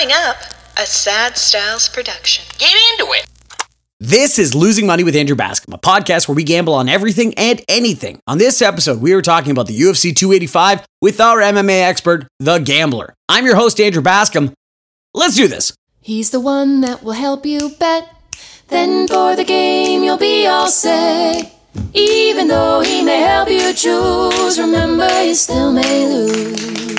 Coming up, a Sad Styles production. Get into it. This is Losing Money with Andrew Bascom, a podcast where we gamble on everything and anything. On this episode, we are talking about the UFC 285 with our MMA expert, The Gambler. I'm your host, Andrew Bascom. Let's do this. He's the one that will help you bet. Then for the game, you'll be all set. Even though he may help you choose, remember you still may lose.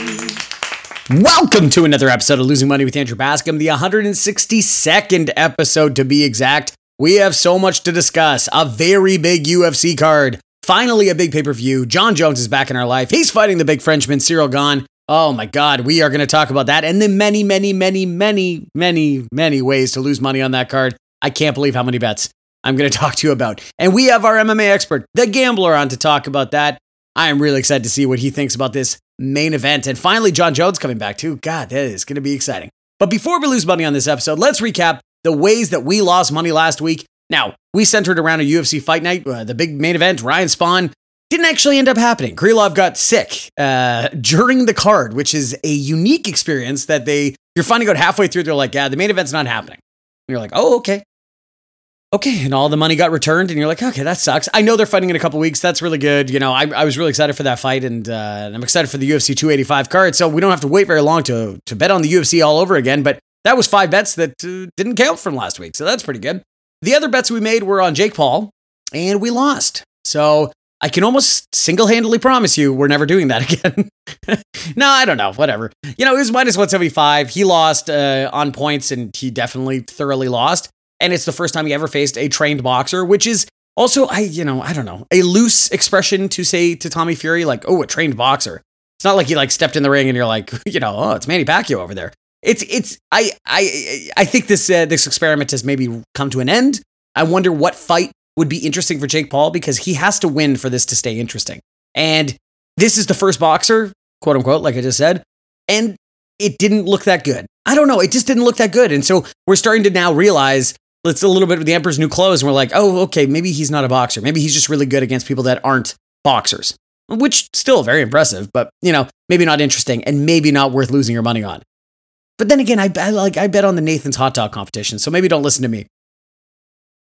Welcome to another episode of Losing Money with Andrew Bascom, the 162nd episode to be exact. We have so much to discuss. A very big UFC card. Finally, a big pay per view. Jon Jones is back in our life. He's fighting the big Frenchman, Cyril Gane. Oh my God, we are going to talk about that and the many, many, many, many, many, many ways to lose money on that card. I can't believe how many bets I'm going to talk to you about. And we have our MMA expert, the gambler, on to talk about that. I am really excited to see what he thinks about this main event. And finally, Jon Jones coming back too. God, that is going to be exciting. But before we lose money on this episode, let's recap the ways that we lost money last week. Now, we centered around a UFC fight night, uh, the big main event, Ryan Spann. Didn't actually end up happening. Krylov got sick uh, during the card, which is a unique experience that they, you're finding out halfway through, they're like, yeah, the main event's not happening. And you're like, oh, okay okay, and all the money got returned, and you're like, okay, that sucks. I know they're fighting in a couple weeks. That's really good. You know, I, I was really excited for that fight, and, uh, and I'm excited for the UFC 285 card. So we don't have to wait very long to to bet on the UFC all over again. But that was five bets that uh, didn't count from last week, so that's pretty good. The other bets we made were on Jake Paul, and we lost. So I can almost single handedly promise you we're never doing that again. no, I don't know. Whatever. You know, it was minus 175. He lost uh, on points, and he definitely thoroughly lost and it's the first time he ever faced a trained boxer, which is also I you know I don't know a loose expression to say to Tommy Fury like oh a trained boxer. It's not like he like stepped in the ring and you're like you know oh it's Manny Pacquiao over there. It's it's I I I think this uh, this experiment has maybe come to an end. I wonder what fight would be interesting for Jake Paul because he has to win for this to stay interesting. And this is the first boxer, quote unquote, like I just said, and it didn't look that good. I don't know, it just didn't look that good. And so we're starting to now realize it's a little bit of the Emperor's New Clothes, and we're like, oh, okay, maybe he's not a boxer. Maybe he's just really good against people that aren't boxers, which still very impressive, but you know, maybe not interesting and maybe not worth losing your money on. But then again, I, I like I bet on the Nathan's hot dog competition, so maybe don't listen to me.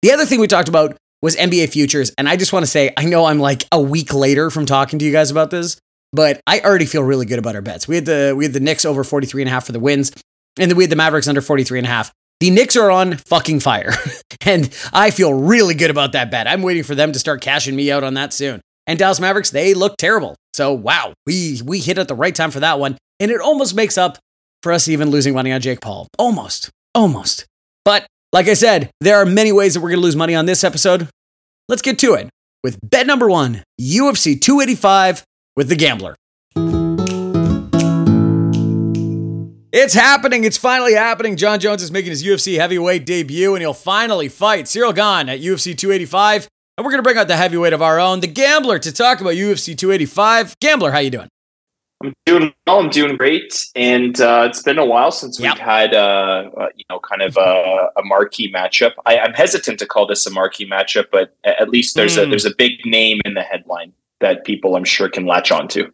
The other thing we talked about was NBA futures, and I just want to say, I know I'm like a week later from talking to you guys about this, but I already feel really good about our bets. We had the we had the Knicks over 43 and a half for the wins, and then we had the Mavericks under 43 and a half. The Knicks are on fucking fire. and I feel really good about that bet. I'm waiting for them to start cashing me out on that soon. And Dallas Mavericks, they look terrible. So wow, we we hit at the right time for that one. And it almost makes up for us even losing money on Jake Paul. Almost. Almost. But like I said, there are many ways that we're gonna lose money on this episode. Let's get to it with bet number one, UFC 285 with the gambler. It's happening. It's finally happening. Jon Jones is making his UFC heavyweight debut, and he'll finally fight Cyril Gane at UFC 285. And we're going to bring out the heavyweight of our own, the Gambler, to talk about UFC 285. Gambler, how you doing? I'm doing well. I'm doing great, and uh, it's been a while since yep. we've had, uh, uh, you know, kind of a, a marquee matchup. I, am hesitant to call this a marquee matchup, but at least there's mm. a hmm. there's a big name in the headline that people, I'm sure, can latch onto.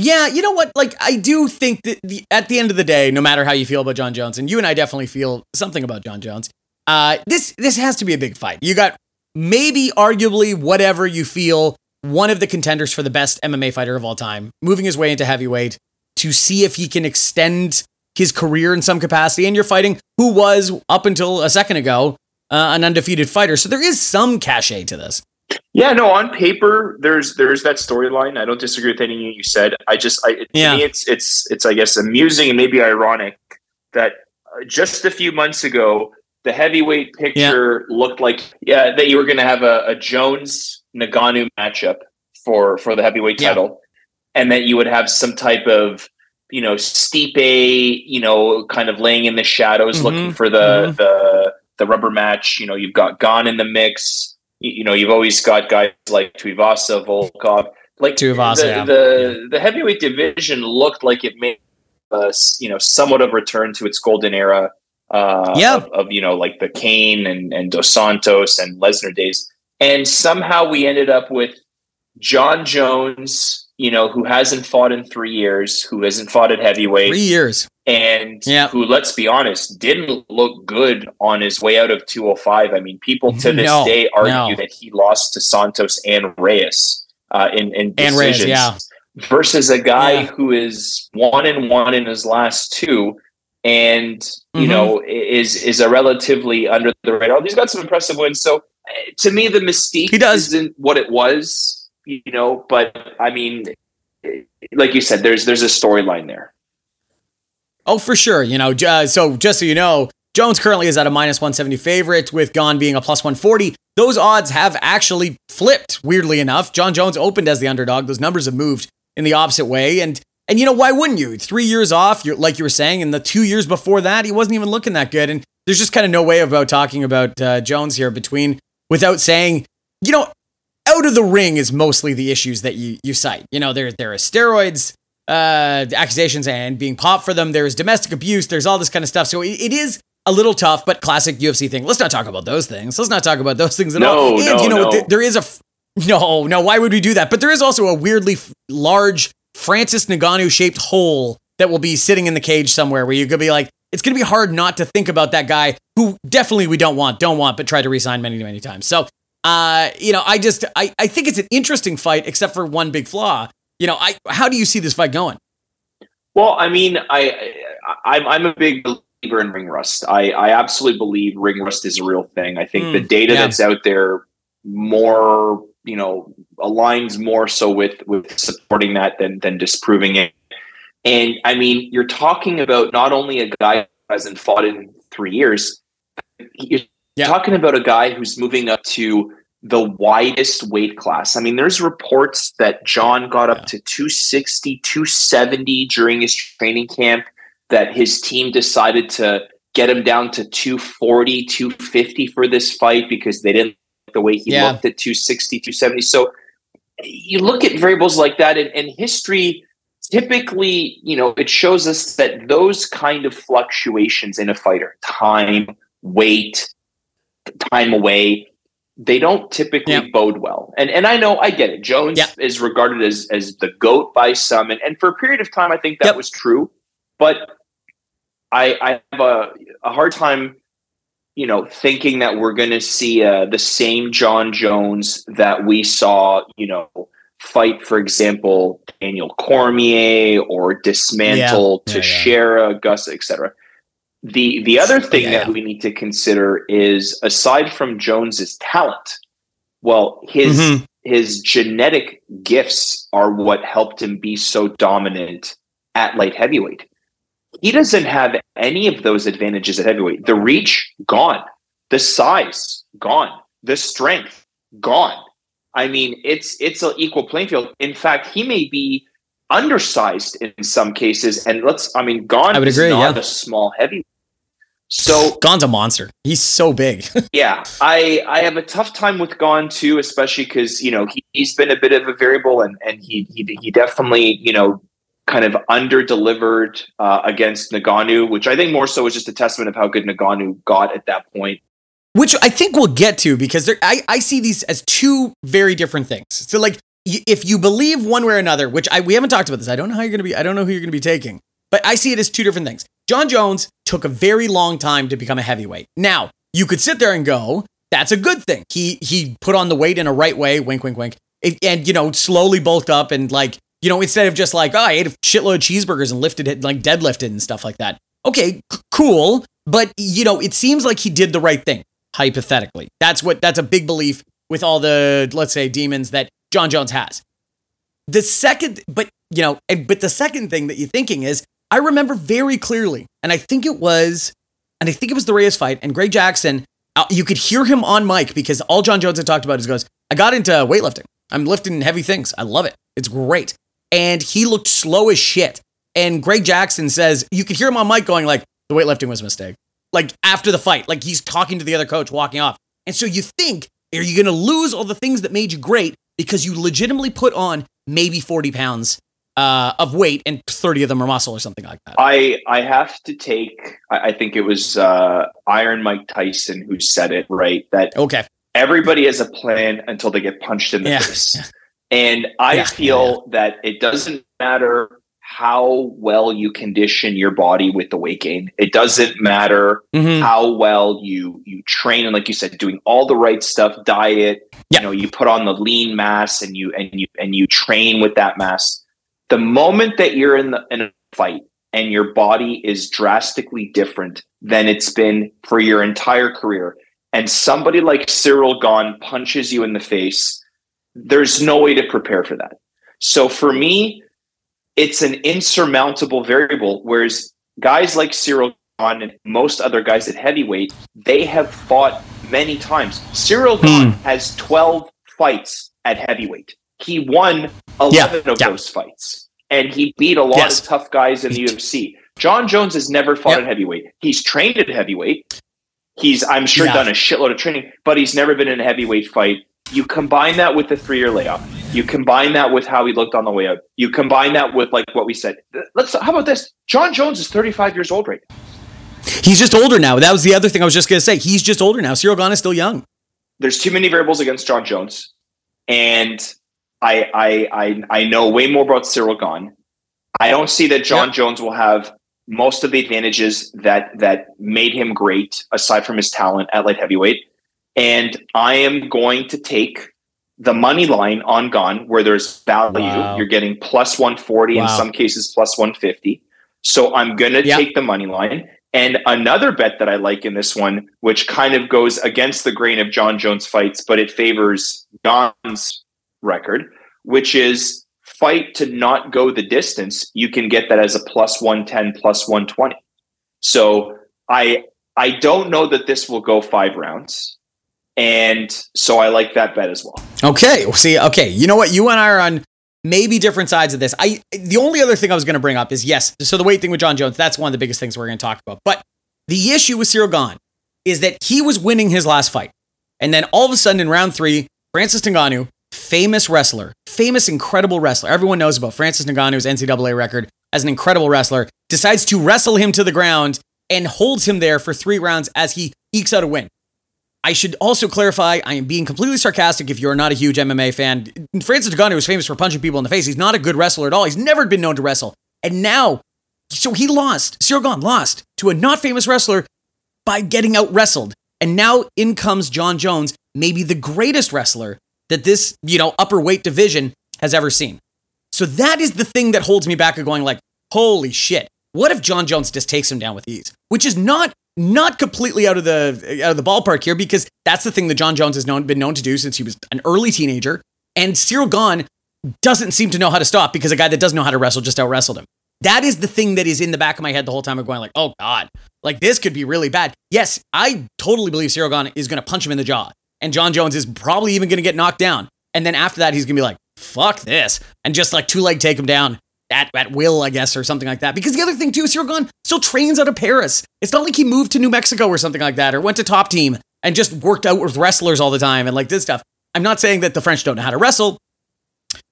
Yeah, you know what? Like, I do think that the, at the end of the day, no matter how you feel about Jon Jones, and you and I definitely feel something about Jon Jones, uh, this this has to be a big fight. You got maybe, arguably, whatever you feel, one of the contenders for the best MMA fighter of all time, moving his way into heavyweight to see if he can extend his career in some capacity. And you're fighting who was up until a second ago uh, an undefeated fighter, so there is some cachet to this. Yeah, no. On paper, there's there's that storyline. I don't disagree with anything you said. I just, I, yeah. me, it's it's it's I guess amusing and maybe ironic that uh, just a few months ago, the heavyweight picture yeah. looked like yeah that you were going to have a, a Jones Ngannou matchup for for the heavyweight title, yeah. and that you would have some type of you know Stipe, you know, kind of laying in the shadows, mm-hmm. looking for the mm-hmm. the the rubber match. You know, you've got Gane in the mix you know, you've always got guys like Tuivasa, Volkov, like Tuivasa, the, yeah. the, the heavyweight division looked like it made us, you know, somewhat of return to its golden era. Uh, yeah. Of, of, you know, like the Cain and, and Dos Santos and Lesnar days. And somehow we ended up with Jon Jones, you know, who hasn't fought in three years, who hasn't fought at heavyweight. Three years. And yeah. who, let's be honest, didn't look good on his way out of 205. I mean, people to this no, day argue no. that he lost to Santos and Reyes uh, in, in decisions. Reyes, yeah. Versus a guy yeah. who is one and one in his last two and you mm-hmm. know is is a relatively under the radar. He's got some impressive wins. So uh, to me, the mystique he does. isn't what it was you know, but I mean, like you said, there's there's a storyline there. Oh, for sure. You know, uh, so just so you know, Jones currently is at a minus 170 favorite, with Gane being a plus 140. Those odds have actually flipped, weirdly enough. Jon Jones opened as the underdog. Those numbers have moved in the opposite way. And and you know, why wouldn't you? Three years off, you're, like you were saying, and the two years before that, he wasn't even looking that good. And there's just kind of no way about talking about uh, Jones here between without saying, you know, out of the ring is mostly the issues that you you cite. You know, there there are steroids uh, accusations and being popped for them. There's domestic abuse. There's all this kind of stuff. So it, it is a little tough, but classic UFC thing. Let's not talk about those things. Let's not talk about those things at no, all. And no, you know, no. th- there is a f- no, no. Why would we do that? But there is also a weirdly f- large Francis Ngannou shaped hole that will be sitting in the cage somewhere where you could be like, it's going to be hard not to think about that guy who definitely we don't want, don't want, but try to resign many, many times. So uh, you know, I just I, I think it's an interesting fight, except for one big flaw. You know, I how do you see this fight going? Well, I mean, I, I I'm a big believer in ring rust. I I absolutely believe ring rust is a real thing. I think mm, the data yeah. that's out there more you know aligns more so with with supporting that than than disproving it. And I mean, you're talking about not only a guy who hasn't fought in three years. You're yeah. talking about a guy who's moving up to the widest weight class. I mean, there's reports that Jon got up to 260, 270 during his training camp, that his team decided to get him down to 240, 250 for this fight because they didn't like the way he yeah. looked at 260, 270. So you look at variables like that, and, and history typically, you know, it shows us that those kind of fluctuations in a fighter, time, weight, time away, they don't typically yep. bode well. And and I know I get it. Jones yep. is regarded as as the goat by some, and, and for a period of time, I think that yep. was true. But I I have a, a hard time, you know, thinking that we're going to see uh, the same Jon Jones that we saw, you know, fight, for example, Daniel Cormier or dismantle yeah. Teixeira, yeah, yeah. Gus, etc. The the other thing yeah. that we need to consider is aside from Jones's talent, well, his mm-hmm. his genetic gifts are what helped him be so dominant at light heavyweight. He doesn't have any of those advantages at heavyweight. The reach gone, the size gone, the strength gone. I mean, it's it's an equal playing field. In fact, he may be undersized in some cases. And let's, I mean, Gane I would agree, not yeah. a small heavy. So Gane's a monster. He's so big. yeah, I I have a tough time with Gane too, especially because you know he, he's been a bit of a variable, and and he he, he definitely you know kind of under delivered uh, against Ngannou, which I think more so is just a testament of how good Ngannou got at that point. Which I think we'll get to because there, I, I see these as two very different things. So like if you believe one way or another, which I we haven't talked about this, I don't know how you're gonna be. I don't know who you're gonna be taking, but I see it as two different things. Jon Jones took a very long time to become a heavyweight. Now you could sit there and go, that's a good thing. He he put on the weight in a right way, wink, wink, wink, and you know slowly bulked up and like you know instead of just like oh, I ate a shitload of cheeseburgers and lifted it like deadlifted and stuff like that. Okay, c- cool, but you know it seems like he did the right thing hypothetically. That's what that's a big belief with all the let's say demons that Jon Jones has. The second, but you know, but the second thing that you're thinking is, I remember very clearly, and I think it was, and I think it was the Reyes fight, and Greg Jackson, uh, you could hear him on mic because all Jon Jones had talked about is goes, I got into weightlifting. I'm lifting heavy things. I love it. It's great. And he looked slow as shit. And Greg Jackson says, you could hear him on mic going like, the weightlifting was a mistake. Like after the fight, like he's talking to the other coach, walking off. And so you think, are you going to lose all the things that made you great because you legitimately put on maybe 40 pounds uh, of weight and 30 of them are muscle or something like that. I, I have to take, I think it was uh, Iron Mike Tyson who said it, right? That okay. everybody has a plan until they get punched in the yeah. face. And I yeah, feel yeah, that it doesn't matter how well you condition your body with the weight gain. It doesn't matter mm-hmm. how well you you train and like you said, doing all the right stuff, diet, you know, you put on the lean mass and you and you and you train with that mass. The moment that you're in the in a fight and your body is drastically different than it's been for your entire career, and somebody like Cyril Gane punches you in the face, there's no way to prepare for that. So for me, it's an insurmountable variable. Whereas guys like Cyril Gane and most other guys at heavyweight, they have fought many times. Cyril hmm. has 12 fights at heavyweight. He won 11 yeah, of yeah. those fights. And he beat a lot yes. of tough guys in the UFC. Jon Jones has never fought yep. at heavyweight. He's trained at heavyweight. He's, I'm sure, yeah. done a shitload of training, but he's never been in a heavyweight fight. You combine that with the three year layoff. You combine that with how he looked on the way up. You combine that with like what we said. Let's. How about this? Jon Jones is 35 years old right now. He's just older now. That was the other thing I was just gonna say. He's just older now. Cyril Gane is still young. There's too many variables against Jon Jones, and I I I, I know way more about Cyril Gane. I don't see that Jon Jones will have most of the advantages that that made him great, aside from his talent at light heavyweight. And I am going to take the money line on Gane, where there's value. Wow. You're getting plus 140, wow. in some cases plus 150. So I'm going to yep. take the money line. And another bet that I like in this one, which kind of goes against the grain of Jon Jones fights, but it favors Gane's record, which is fight to not go the distance. You can get that as a plus 110, plus 120. So I I don't know that this will go five rounds. And so I like that bet as well. Okay. See, okay. You know what? You and I are on maybe different sides of this. I the only other thing I was going to bring up is yes. So the weight thing with Jon Jones, that's one of the biggest things we're going to talk about. But the issue with Cyril Gane is that he was winning his last fight. And then all of a sudden in round three, Francis Ngannou, famous wrestler, famous, incredible wrestler. Everyone knows about Francis Ngannou's NCAA record as an incredible wrestler, decides to wrestle him to the ground and holds him there for three rounds as he ekes out a win. I should also clarify, I am being completely sarcastic if you're not a huge MMA fan. Francis Ngannou was famous for punching people in the face. He's not a good wrestler at all. He's never been known to wrestle. And now, so he lost. Cyril Gane lost to a not famous wrestler by getting out wrestled. And now in comes Jon Jones, maybe the greatest wrestler that this, you know, upper weight division has ever seen. So that is the thing that holds me back of going like, holy shit. What if Jon Jones just takes him down with ease? Which is not not completely out of the out of the ballpark here because that's the thing that Jon Jones has known been known to do since he was an early teenager. And Cyril Gane doesn't seem to know how to stop because a guy that doesn't know how to wrestle just out wrestled him. That is the thing that is in the back of my head the whole time of going like, oh God, like this could be really bad. Yes, I totally believe Cyril Gane is going to punch him in the jaw. And Jon Jones is probably even going to get knocked down. And then after that, he's going to be like, fuck this. And just like two leg take him down at, at will, I guess, or something like that. Because the other thing too is still trains out of Paris. It's not like he moved to New Mexico or something like that, or went to Top Team and just worked out with wrestlers all the time and like this stuff. I'm not saying that the French don't know how to wrestle,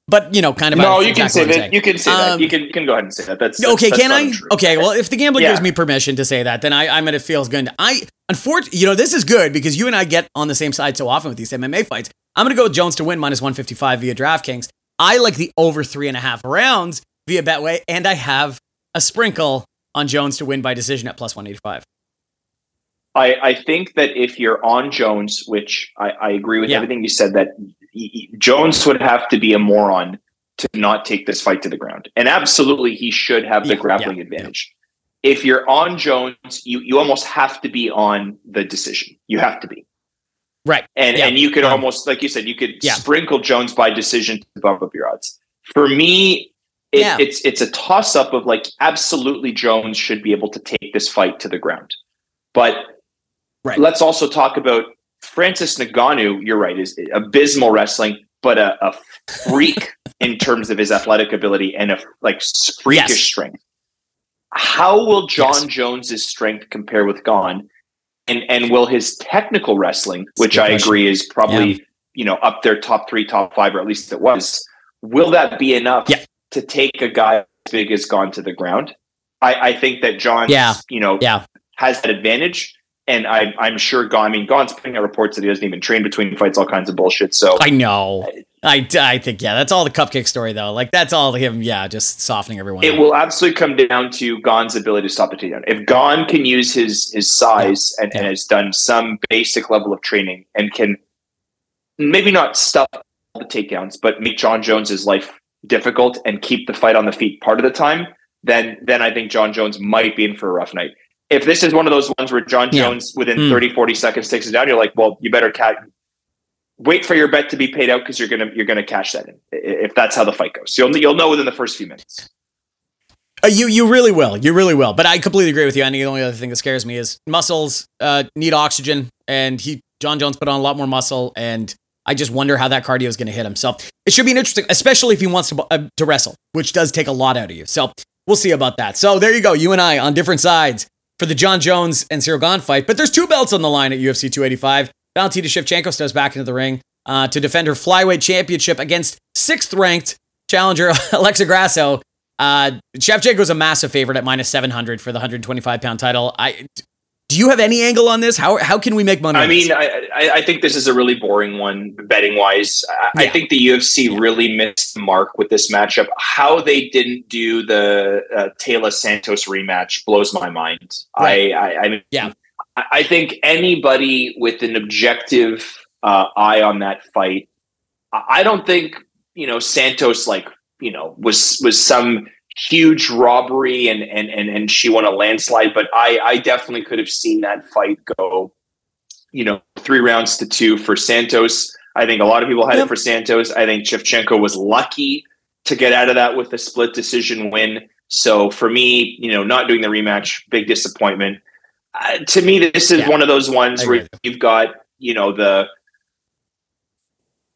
but you know, kind of. No, you can say that. You can say um, that. You can, you can go ahead and say that. That's, okay. That's can I? Untrue. Okay. Well, if the gambler yeah. gives me permission to say that, then I, I'm gonna feel good. I unfortunately, you know, this is good because you and I get on the same side so often with these MMA fights. I'm gonna go with Jones to win minus 155 via DraftKings. I like the over three and a half rounds via Betway, and I have a sprinkle on Jones to win by decision at plus 185. I, I think that if you're on Jones, which I, I agree with yeah. everything you said, that Jones would have to be a moron to not take this fight to the ground. And absolutely, he should have the yeah, grappling yeah, advantage. If you're on Jones, you, you almost have to be on the decision. You have to be. Right. And and you could um, almost, like you said, you could sprinkle Jones by decision to bump up your odds. For me, it, yeah. it's it's a toss up of like absolutely Jones should be able to take this fight to the ground, but right. let's also talk about Francis Ngannou. You're right, is abysmal wrestling, but a, a freak in terms of his athletic ability and a like freakish yes. strength. How will Jon yes. Jones's strength compare with Gane? And and will his technical wrestling, which I agree is probably yeah. you know up there top three, top five, or at least it was, will that be enough yeah to take a guy as big as Gane to the ground. I, I think that Jon, yeah. you know, yeah. has that advantage. And I, I'm sure Gane. I mean, Gane's putting out reports that he doesn't even train between fights, all kinds of bullshit. So I know. I, I think yeah, that's all the cupcake story though. Like that's all him, yeah, just softening everyone. It will absolutely come down to Gane's ability to stop the takedown. If Gane can use his his size yeah. And, yeah. and has done some basic level of training and can maybe not stop the takedowns, but make Jon Jones's life difficult and keep the fight on the feet part of the time, then then I think Jon Jones might be in for a rough night. If this is one of those ones where yeah. Jones within mm. 30, 40 seconds takes it down, you're like, well, you better cat wait for your bet to be paid out because you're gonna you're gonna cash that in if that's how the fight goes. You'll you'll know within the first few minutes. Uh, you you really will. You really will. But I completely agree with you. I think the only other thing that scares me is muscles uh, need oxygen, and he Jon Jones put on a lot more muscle, and I just wonder how that cardio is going to hit him. So it should be an interesting, especially if he wants to uh, to wrestle, which does take a lot out of you. So we'll see about that. So there you go. You and I on different sides for the Jon Jones and Cyril Gane fight. But there's two belts on the line at UFC 285. Valentina Shevchenko steps back into the ring uh, to defend her flyweight championship against sixth ranked challenger Alexa Grasso. Uh, is a massive favorite at minus 700 for the 125 pound title. I do you have any angle on this? How how can we make money? I mean, I, I think this is a really boring one betting wise. I, yeah. I, think the UFC really missed the mark with this matchup. How they didn't do the uh, Taila Santos rematch blows my mind. Right. I, I, I mean, yeah. I think anybody with an objective uh, eye on that fight, I don't think you know Santos like you know was was some huge robbery and and and and she won a landslide. But I I definitely could have seen that fight go, you know, three rounds to two for Santos. I think a lot of people had yep. it for Santos. I think Shevchenko was lucky to get out of that with a split decision win. So for me, you know, not doing the rematch, big disappointment. Uh, to me, this is yeah. one of those ones where you've got, you know, the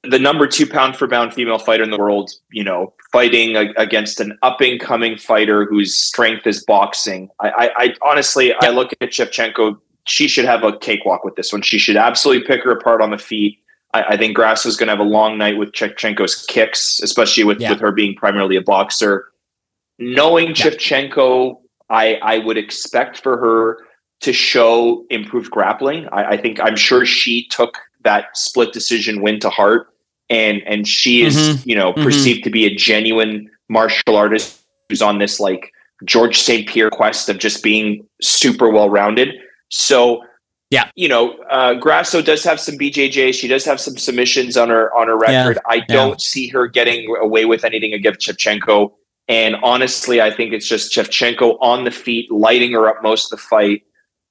the number two pound for pound female fighter in the world, you know, fighting a, against an up and coming fighter whose strength is boxing. I, I, I honestly, yeah. I look at Shevchenko. She should have a cakewalk with this one. She should absolutely pick her apart on the feet. I, I think Grass is going to have a long night with Shevchenko's kicks, especially with, yeah. with her being primarily a boxer. Knowing yeah. Shevchenko, I, I would expect for her to show improved grappling. I, I think I'm sure she took that split decision win to heart and and she is mm-hmm. you know mm-hmm. perceived to be a genuine martial artist who's on this like George St. Pierre quest of just being super well rounded. So yeah, you know, uh, Grasso does have some BJJ. She does have some submissions on her on her record. Yeah. I don't yeah. see her getting away with anything against Shevchenko. And honestly, I think it's just Shevchenko on the feet, lighting her up most of the fight.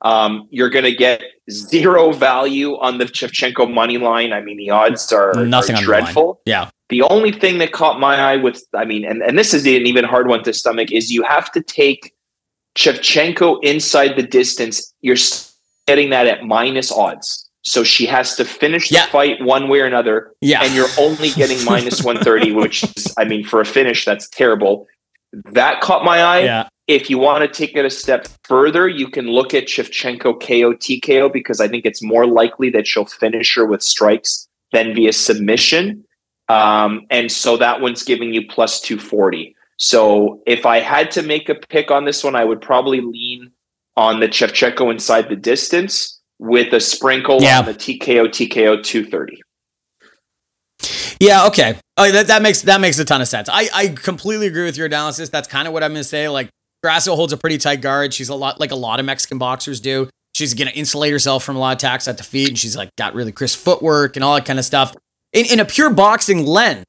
Um, you're going to get zero value on the Shevchenko money line. I mean, the odds are, Nothing are dreadful. The yeah. The only thing that caught my eye with, I mean, and, and this is an even hard one to stomach, is you have to take Shevchenko inside the distance. You're getting that at minus odds. So she has to finish the yeah. fight one way or another. Yeah. And you're only getting minus 130, which is, I mean, for a finish, that's terrible. That caught my eye. Yeah. If you want to take it a step further, you can look at Shevchenko KO TKO because I think it's more likely that she'll finish her with strikes than via submission. Um, and so that one's giving you plus 240. So if I had to make a pick on this one, I would probably lean on the Shevchenko inside the distance with a sprinkle yeah. on the TKO TKO 230. Yeah, okay. Oh, that, that makes that makes a ton of sense. I, I completely agree with your analysis. That's kind of what I'm gonna say. Like Grasso holds a pretty tight guard. She's a lot like a lot of Mexican boxers do. She's gonna insulate herself from a lot of attacks at the feet, and she's like got really crisp footwork and all that kind of stuff. In, in a pure boxing lens,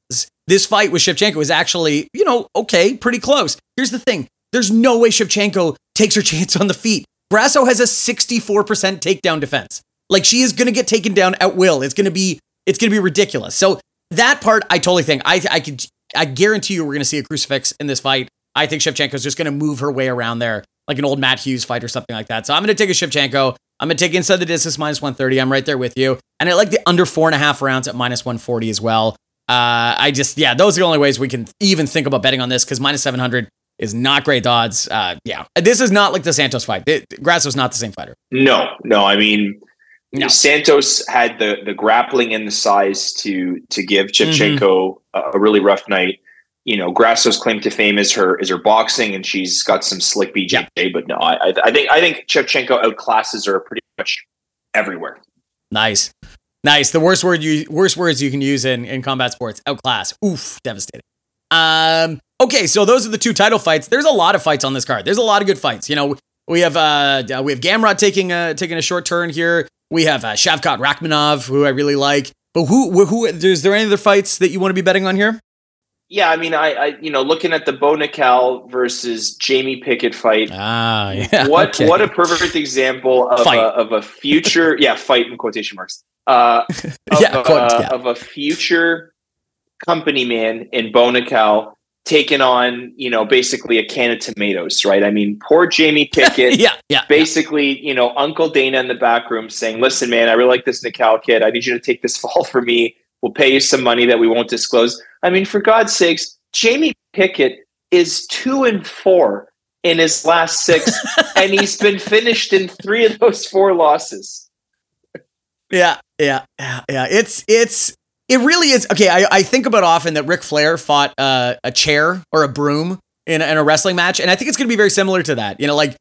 this fight with Shevchenko is actually, you know, okay, pretty close. Here's the thing: there's no way Shevchenko takes her chance on the feet. Grasso has a 64% takedown defense. Like she is gonna get taken down at will. It's gonna be it's gonna be ridiculous. So that part, I totally think I I could I guarantee you we're gonna see a crucifix in this fight. I think Shevchenko's just going to move her way around there, like an old Matt Hughes fight or something like that. So I'm going to take a Shevchenko. I'm going to take inside the distance minus 130. I'm right there with you. And I like the under four and a half rounds at minus 140 as well. Uh, I just, yeah, those are the only ways we can even think about betting on this because minus 700 is not great odds. Uh, yeah, this is not like the Santos fight. It, Grasso's not the same fighter. No, no. I mean, no. Santos had the the grappling and the size to to give Shevchenko mm-hmm. a, a really rough night. You know, Grasso's claim to fame is her is her boxing, and she's got some slick BJJ. Yeah. But no, I, I think I think Shevchenko outclasses her pretty much everywhere. Nice, nice. The worst word you worst words you can use in in combat sports: outclass. Oof, devastating. Um. Okay, so those are the two title fights. There's a lot of fights on this card. There's a lot of good fights. You know, we have uh we have Gamrot taking a taking a short turn here. We have uh, Shavkat Rakhmonov, who I really like. But who, who, who, is there any other fights that you want to be betting on here? Yeah, I mean, I, I you know, looking at the Bo versus Jamie Pickett fight. Ah, yeah. What, okay. what a perfect example of a, of a future, yeah, fight in quotation marks. Uh, of, yeah, quote, yeah. of a future company man in Bo taken on, you know, basically a can of tomatoes, right? I mean, poor Jamie Pickett. yeah, yeah. Basically, yeah. you know, Uncle Dana in the back room saying, listen, man, I really like this Nickal kid. I need you to take this fall for me. We'll pay you some money that we won't disclose. I mean, for God's sakes, Jamie Pickett is two and four in his last six, and he's been finished in three of those four losses. Yeah, yeah, yeah, yeah. It's it's it really is okay. I, I think about often that Ric Flair fought uh, a chair or a broom in in a wrestling match, and I think it's going to be very similar to that. You know, like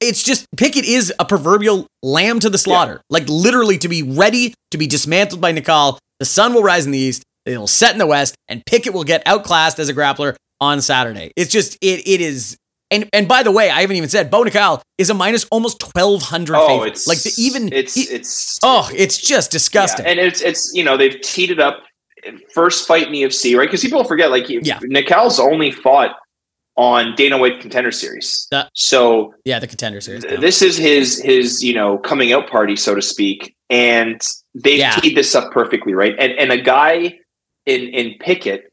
it's just Pickett is a proverbial lamb to the slaughter, yeah. like literally to be ready to be dismantled by Nickal. The sun will rise in the east, it will set in the west, and Pickett will get outclassed as a grappler on Saturday. It's just it it is. And and by the way, I haven't even said Bo Nickal is a minus almost twelve hundred. Oh, favorite. it's like the even it's it's oh, it's just disgusting. Yeah, and it's it's you know they've teed it up first fight in the UFC right because people forget like yeah. Nickal's only fought on Dana White Contender Series. Uh, so yeah, the Contender Series. Th- this is his his you know coming out party, so to speak, and they've yeah. teed this up perfectly, right? And and a guy in in Pickett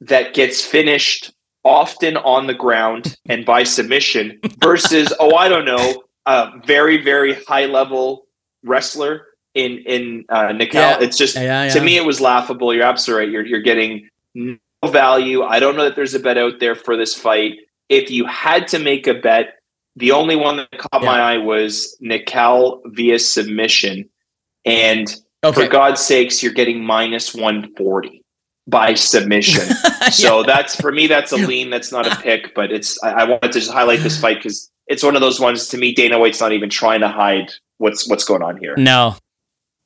that gets finished often on the ground and by submission versus oh I don't know a very very high level wrestler in in uh. Yeah. It's just yeah, to me it was laughable. You're absolutely right. You're you're getting value. I don't know that there's a bet out there for this fight. If you had to make a bet, the only one that caught my eye was Nickal via submission, and okay. for God's sakes, you're getting minus one forty by submission. so yeah. that's for me, that's a lean. That's not a pick, but it's. I, I wanted to just highlight this fight because it's one of those ones. To me, Dana White's not even trying to hide what's what's going on here. No,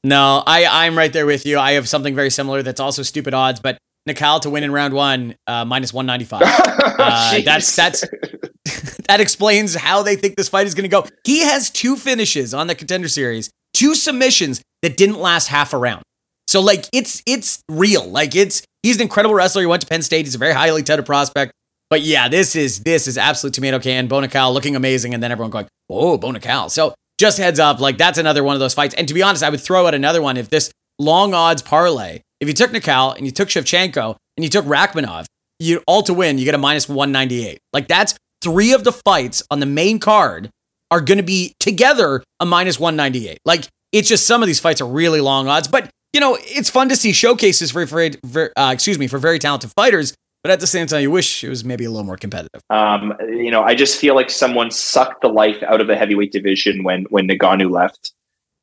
no, I I'm right there with you. I have something very similar that's also stupid odds, but Nickal to win in round one uh, minus one ninety five. Uh, that's that's that explains how they think this fight is going to go. He has two finishes on the contender series, two submissions that didn't last half a round. So like it's it's real. Like it's he's an incredible wrestler. He went to Penn State. He's a very highly touted prospect. But yeah, this is this is absolute tomato can. Bo Nickal looking amazing, and then everyone going, "Oh, Bo Nickal. So just heads up, like that's another one of those fights. And to be honest, I would throw out another one if this long odds parlay. If you took Nickal and you took Shevchenko and you took Rakhmonov, you all to win, you get a minus 198. Like that's three of the fights on the main card are going to be together a minus 198. Like it's just some of these fights are really long odds, but you know, it's fun to see showcases for, for, uh, excuse me, for very talented fighters. But at the same time, you wish it was maybe a little more competitive. Um, you know, I just feel like someone sucked the life out of the heavyweight division when when Ngannou left,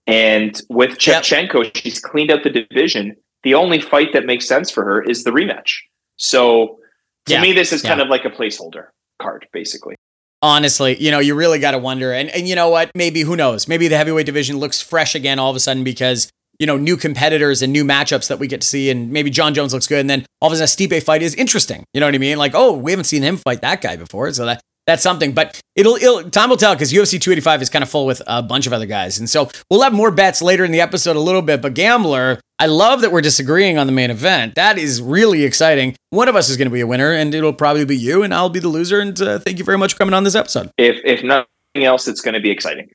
and with Shevchenko, yep. she's cleaned out the division. The only fight that makes sense for her is the rematch. So to yeah. me, this is yeah. kind of like a placeholder card, basically. Honestly, you know, you really got to wonder. And and you know what? Maybe who knows? Maybe the heavyweight division looks fresh again all of a sudden because you know, new competitors and new matchups that we get to see. And maybe Jon Jones looks good. And then all of a sudden, a Stipe fight is interesting. You know what I mean? Like, oh, we haven't seen him fight that guy before. So that that's something. But it'll, it'll time will tell because UFC 285 is kind of full with a bunch of other guys. And so we'll have more bets later in the episode a little bit. But Gambler, I love that we're disagreeing on the main event. That is really exciting. One of us is going to be a winner, and it'll probably be you, and I'll be the loser. And uh, thank you very much for coming on this episode. If if nothing else, it's going to be exciting.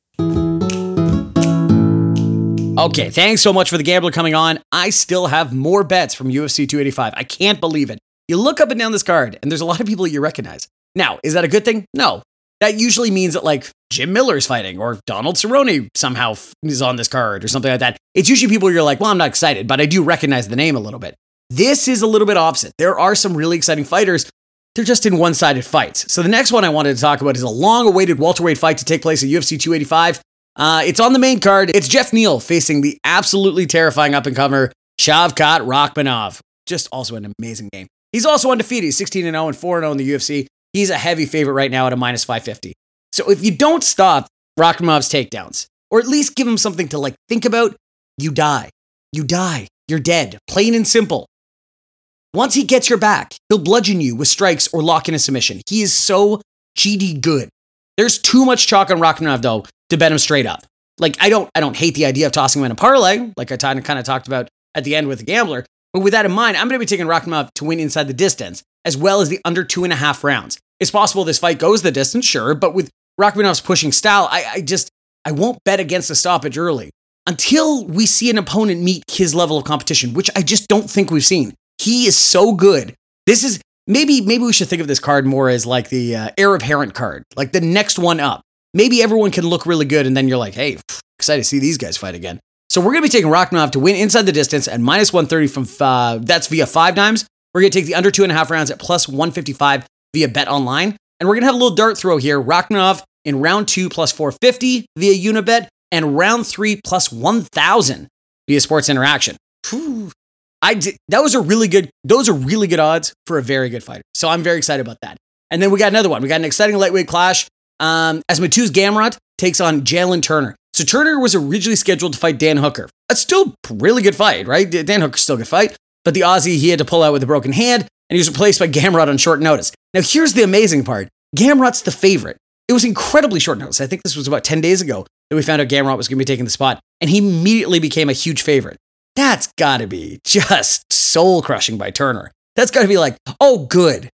Okay, thanks so much for the gambler coming on. I still have more bets from UFC 285. I can't believe it. You look up and down this card, and there's a lot of people you recognize. Now, is that a good thing? No. That usually means that like Jim Miller's fighting or Donald Cerrone somehow is on this card or something like that. It's usually people you're like, well, I'm not excited, but I do recognize the name a little bit. This is a little bit opposite. There are some really exciting fighters. They're just in one sided fights. So the next one I wanted to talk about is a long awaited welterweight fight to take place at UFC 285. Uh, it's on the main card. It's Jeff Neal facing the absolutely terrifying up and comer Shavkat Rakhmonov. Just also an amazing game. He's also undefeated. He's 16 0 and 4 0 in the UFC. He's a heavy favorite right now at a minus 550. So if you don't stop Rakhmonov's takedowns, or at least give him something to like think about, you die. You die. You're dead. Plain and simple. Once he gets your back, he'll bludgeon you with strikes or lock in a submission. He is so GD good. There's too much chalk on Rakhmonov though to bet him straight up. Like I don't I don't hate the idea of tossing him in a parlay, like I kind of talked about at the end with the gambler. But with that in mind, I'm going to be taking Rakhmonov to win inside the distance, as well as the under two and a half rounds. It's possible this fight goes the distance, sure, but with Rakhmonov's pushing style, I, I just I won't bet against a stoppage early until we see an opponent meet his level of competition, which I just don't think we've seen. He is so good. This is maybe maybe we should think of this card more as like the uh, heir apparent card, like the next one up. Maybe everyone can look really good, and then you're like, hey, excited to see these guys fight again. So we're gonna be taking Rakhmonov to win inside the distance at minus 130 from uh, that's via five dimes. We're gonna take the under two and a half rounds at plus 155 via Bet Online, and we're gonna have a little dart throw here. Rakhmonov in round two plus 450 via Unibet, and round three plus 1,000 via Sports Interaction. I did, that was a really good, those are really good odds for a very good fighter. So I'm very excited about that. And then we got another one. We got an exciting lightweight clash um, as Mateusz Gamrot takes on Jalen Turner. So Turner was originally scheduled to fight Dan Hooker. That's still a really good fight, right? Dan Hooker's still a good fight. But the Aussie, he had to pull out with a broken hand, and he was replaced by Gamrot on short notice. Now, here's the amazing part Gamrot's the favorite. It was incredibly short notice. I think this was about 10 days ago that we found out Gamrot was going to be taking the spot, and he immediately became a huge favorite. That's got to be just soul crushing by Turner. That's got to be like, oh, good.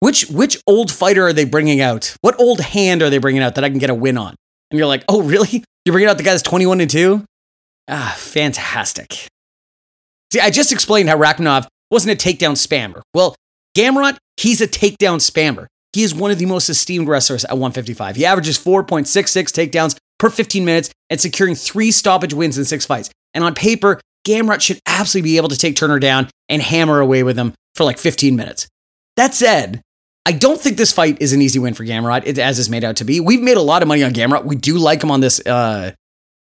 Which which old fighter are they bringing out? What old hand are they bringing out that I can get a win on? And you're like, oh, really? You're bringing out the guy that's 21 and 2? Ah, fantastic. See, I just explained how Rakhmonov wasn't a takedown spammer. Well, Gamrot, he's a takedown spammer. He is one of the most esteemed wrestlers at 155. He averages 4.66 takedowns per 15 minutes and securing three stoppage wins in six fights. And on paper, Gamrot should absolutely be able to take Turner down and hammer away with him for like 15 minutes. That said, I don't think this fight is an easy win for Gamrot, as is made out to be. We've made a lot of money on Gamrot. We do like him on this uh,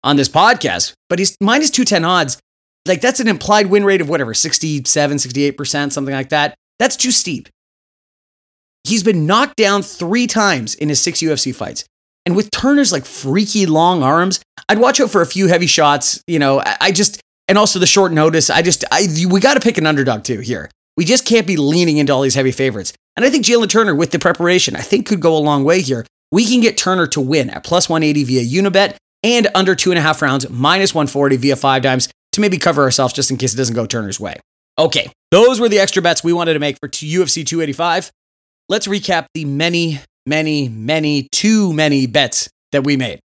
on this podcast, but he's minus 210 odds. Like that's an implied win rate of whatever, 67, 68%, something like that. That's too steep. He's been knocked down three times in his six UFC fights. And with Turner's like freaky long arms, I'd watch out for a few heavy shots. You know, I just, and also the short notice. I just, I we got to pick an underdog too here. We just can't be leaning into all these heavy favorites. And I think Jalen Turner, with the preparation, I think could go a long way here. We can get Turner to win at plus 180 via Unibet and under two and a half rounds, minus 140 via five dimes to maybe cover ourselves just in case it doesn't go Turner's way. Okay, those were the extra bets we wanted to make for UFC 285. Let's recap the many, many, many, too many bets that we made.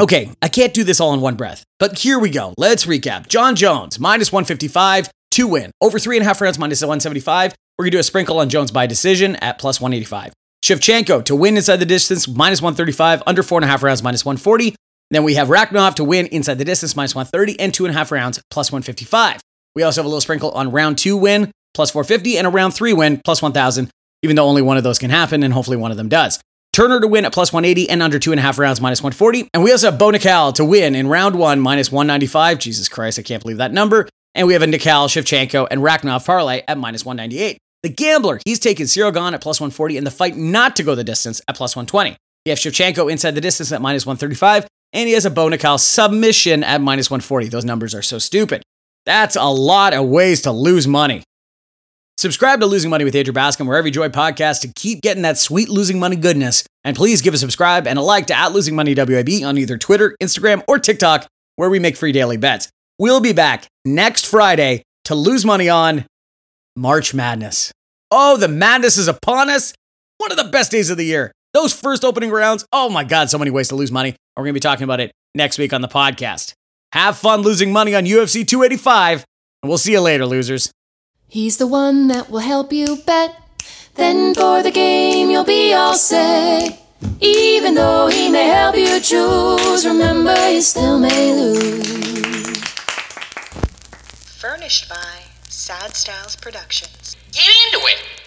Okay, I can't do this all in one breath, but here we go. Let's recap. Jon Jones, minus 155 to win. Over three and a half rounds, minus 175. We're going to do a sprinkle on Jones by decision at plus 185. Shevchenko to win inside the distance, minus 135. Under four and a half rounds, minus 140. Then we have Rakhmonov to win inside the distance, minus 130. And two and a half rounds, plus 155. We also have a little sprinkle on round two win, plus 450. And a round three win, plus 1,000, even though only one of those can happen. And hopefully one of them does. Turner to win at plus 180 and under two and a half rounds, minus 140. And we also have Bo Nickal to win in round one, minus 195. Jesus Christ, I can't believe that number. And we have a Nickal, Shevchenko, and Rakhmonov parlay at minus 198. The gambler, he's taken Cyril Gane at plus 140 and the fight not to go the distance at plus 120. He has Shevchenko inside the distance at minus 135, and he has a Bo Nickal submission at minus 140. Those numbers are so stupid. That's a lot of ways to lose money. Subscribe to Losing Money with Andrew Bascom wherever you enjoy podcasts to keep getting that sweet losing money goodness. And please give a subscribe and a like to at Losing Money WAB on either Twitter, Instagram, or TikTok, where we make free daily bets. We'll be back next Friday to lose money on March Madness. Oh, the madness is upon us. One of the best days of the year. Those first opening rounds, oh my God, so many ways to lose money. We're going to be talking about it next week on the podcast. Have fun losing money on UFC 285, and we'll see you later, losers. He's the one that will help you bet. Then for the game, you'll be all set. Even though he may help you choose, remember you still may lose. Furnished by Sad Styles Productions. Get into it!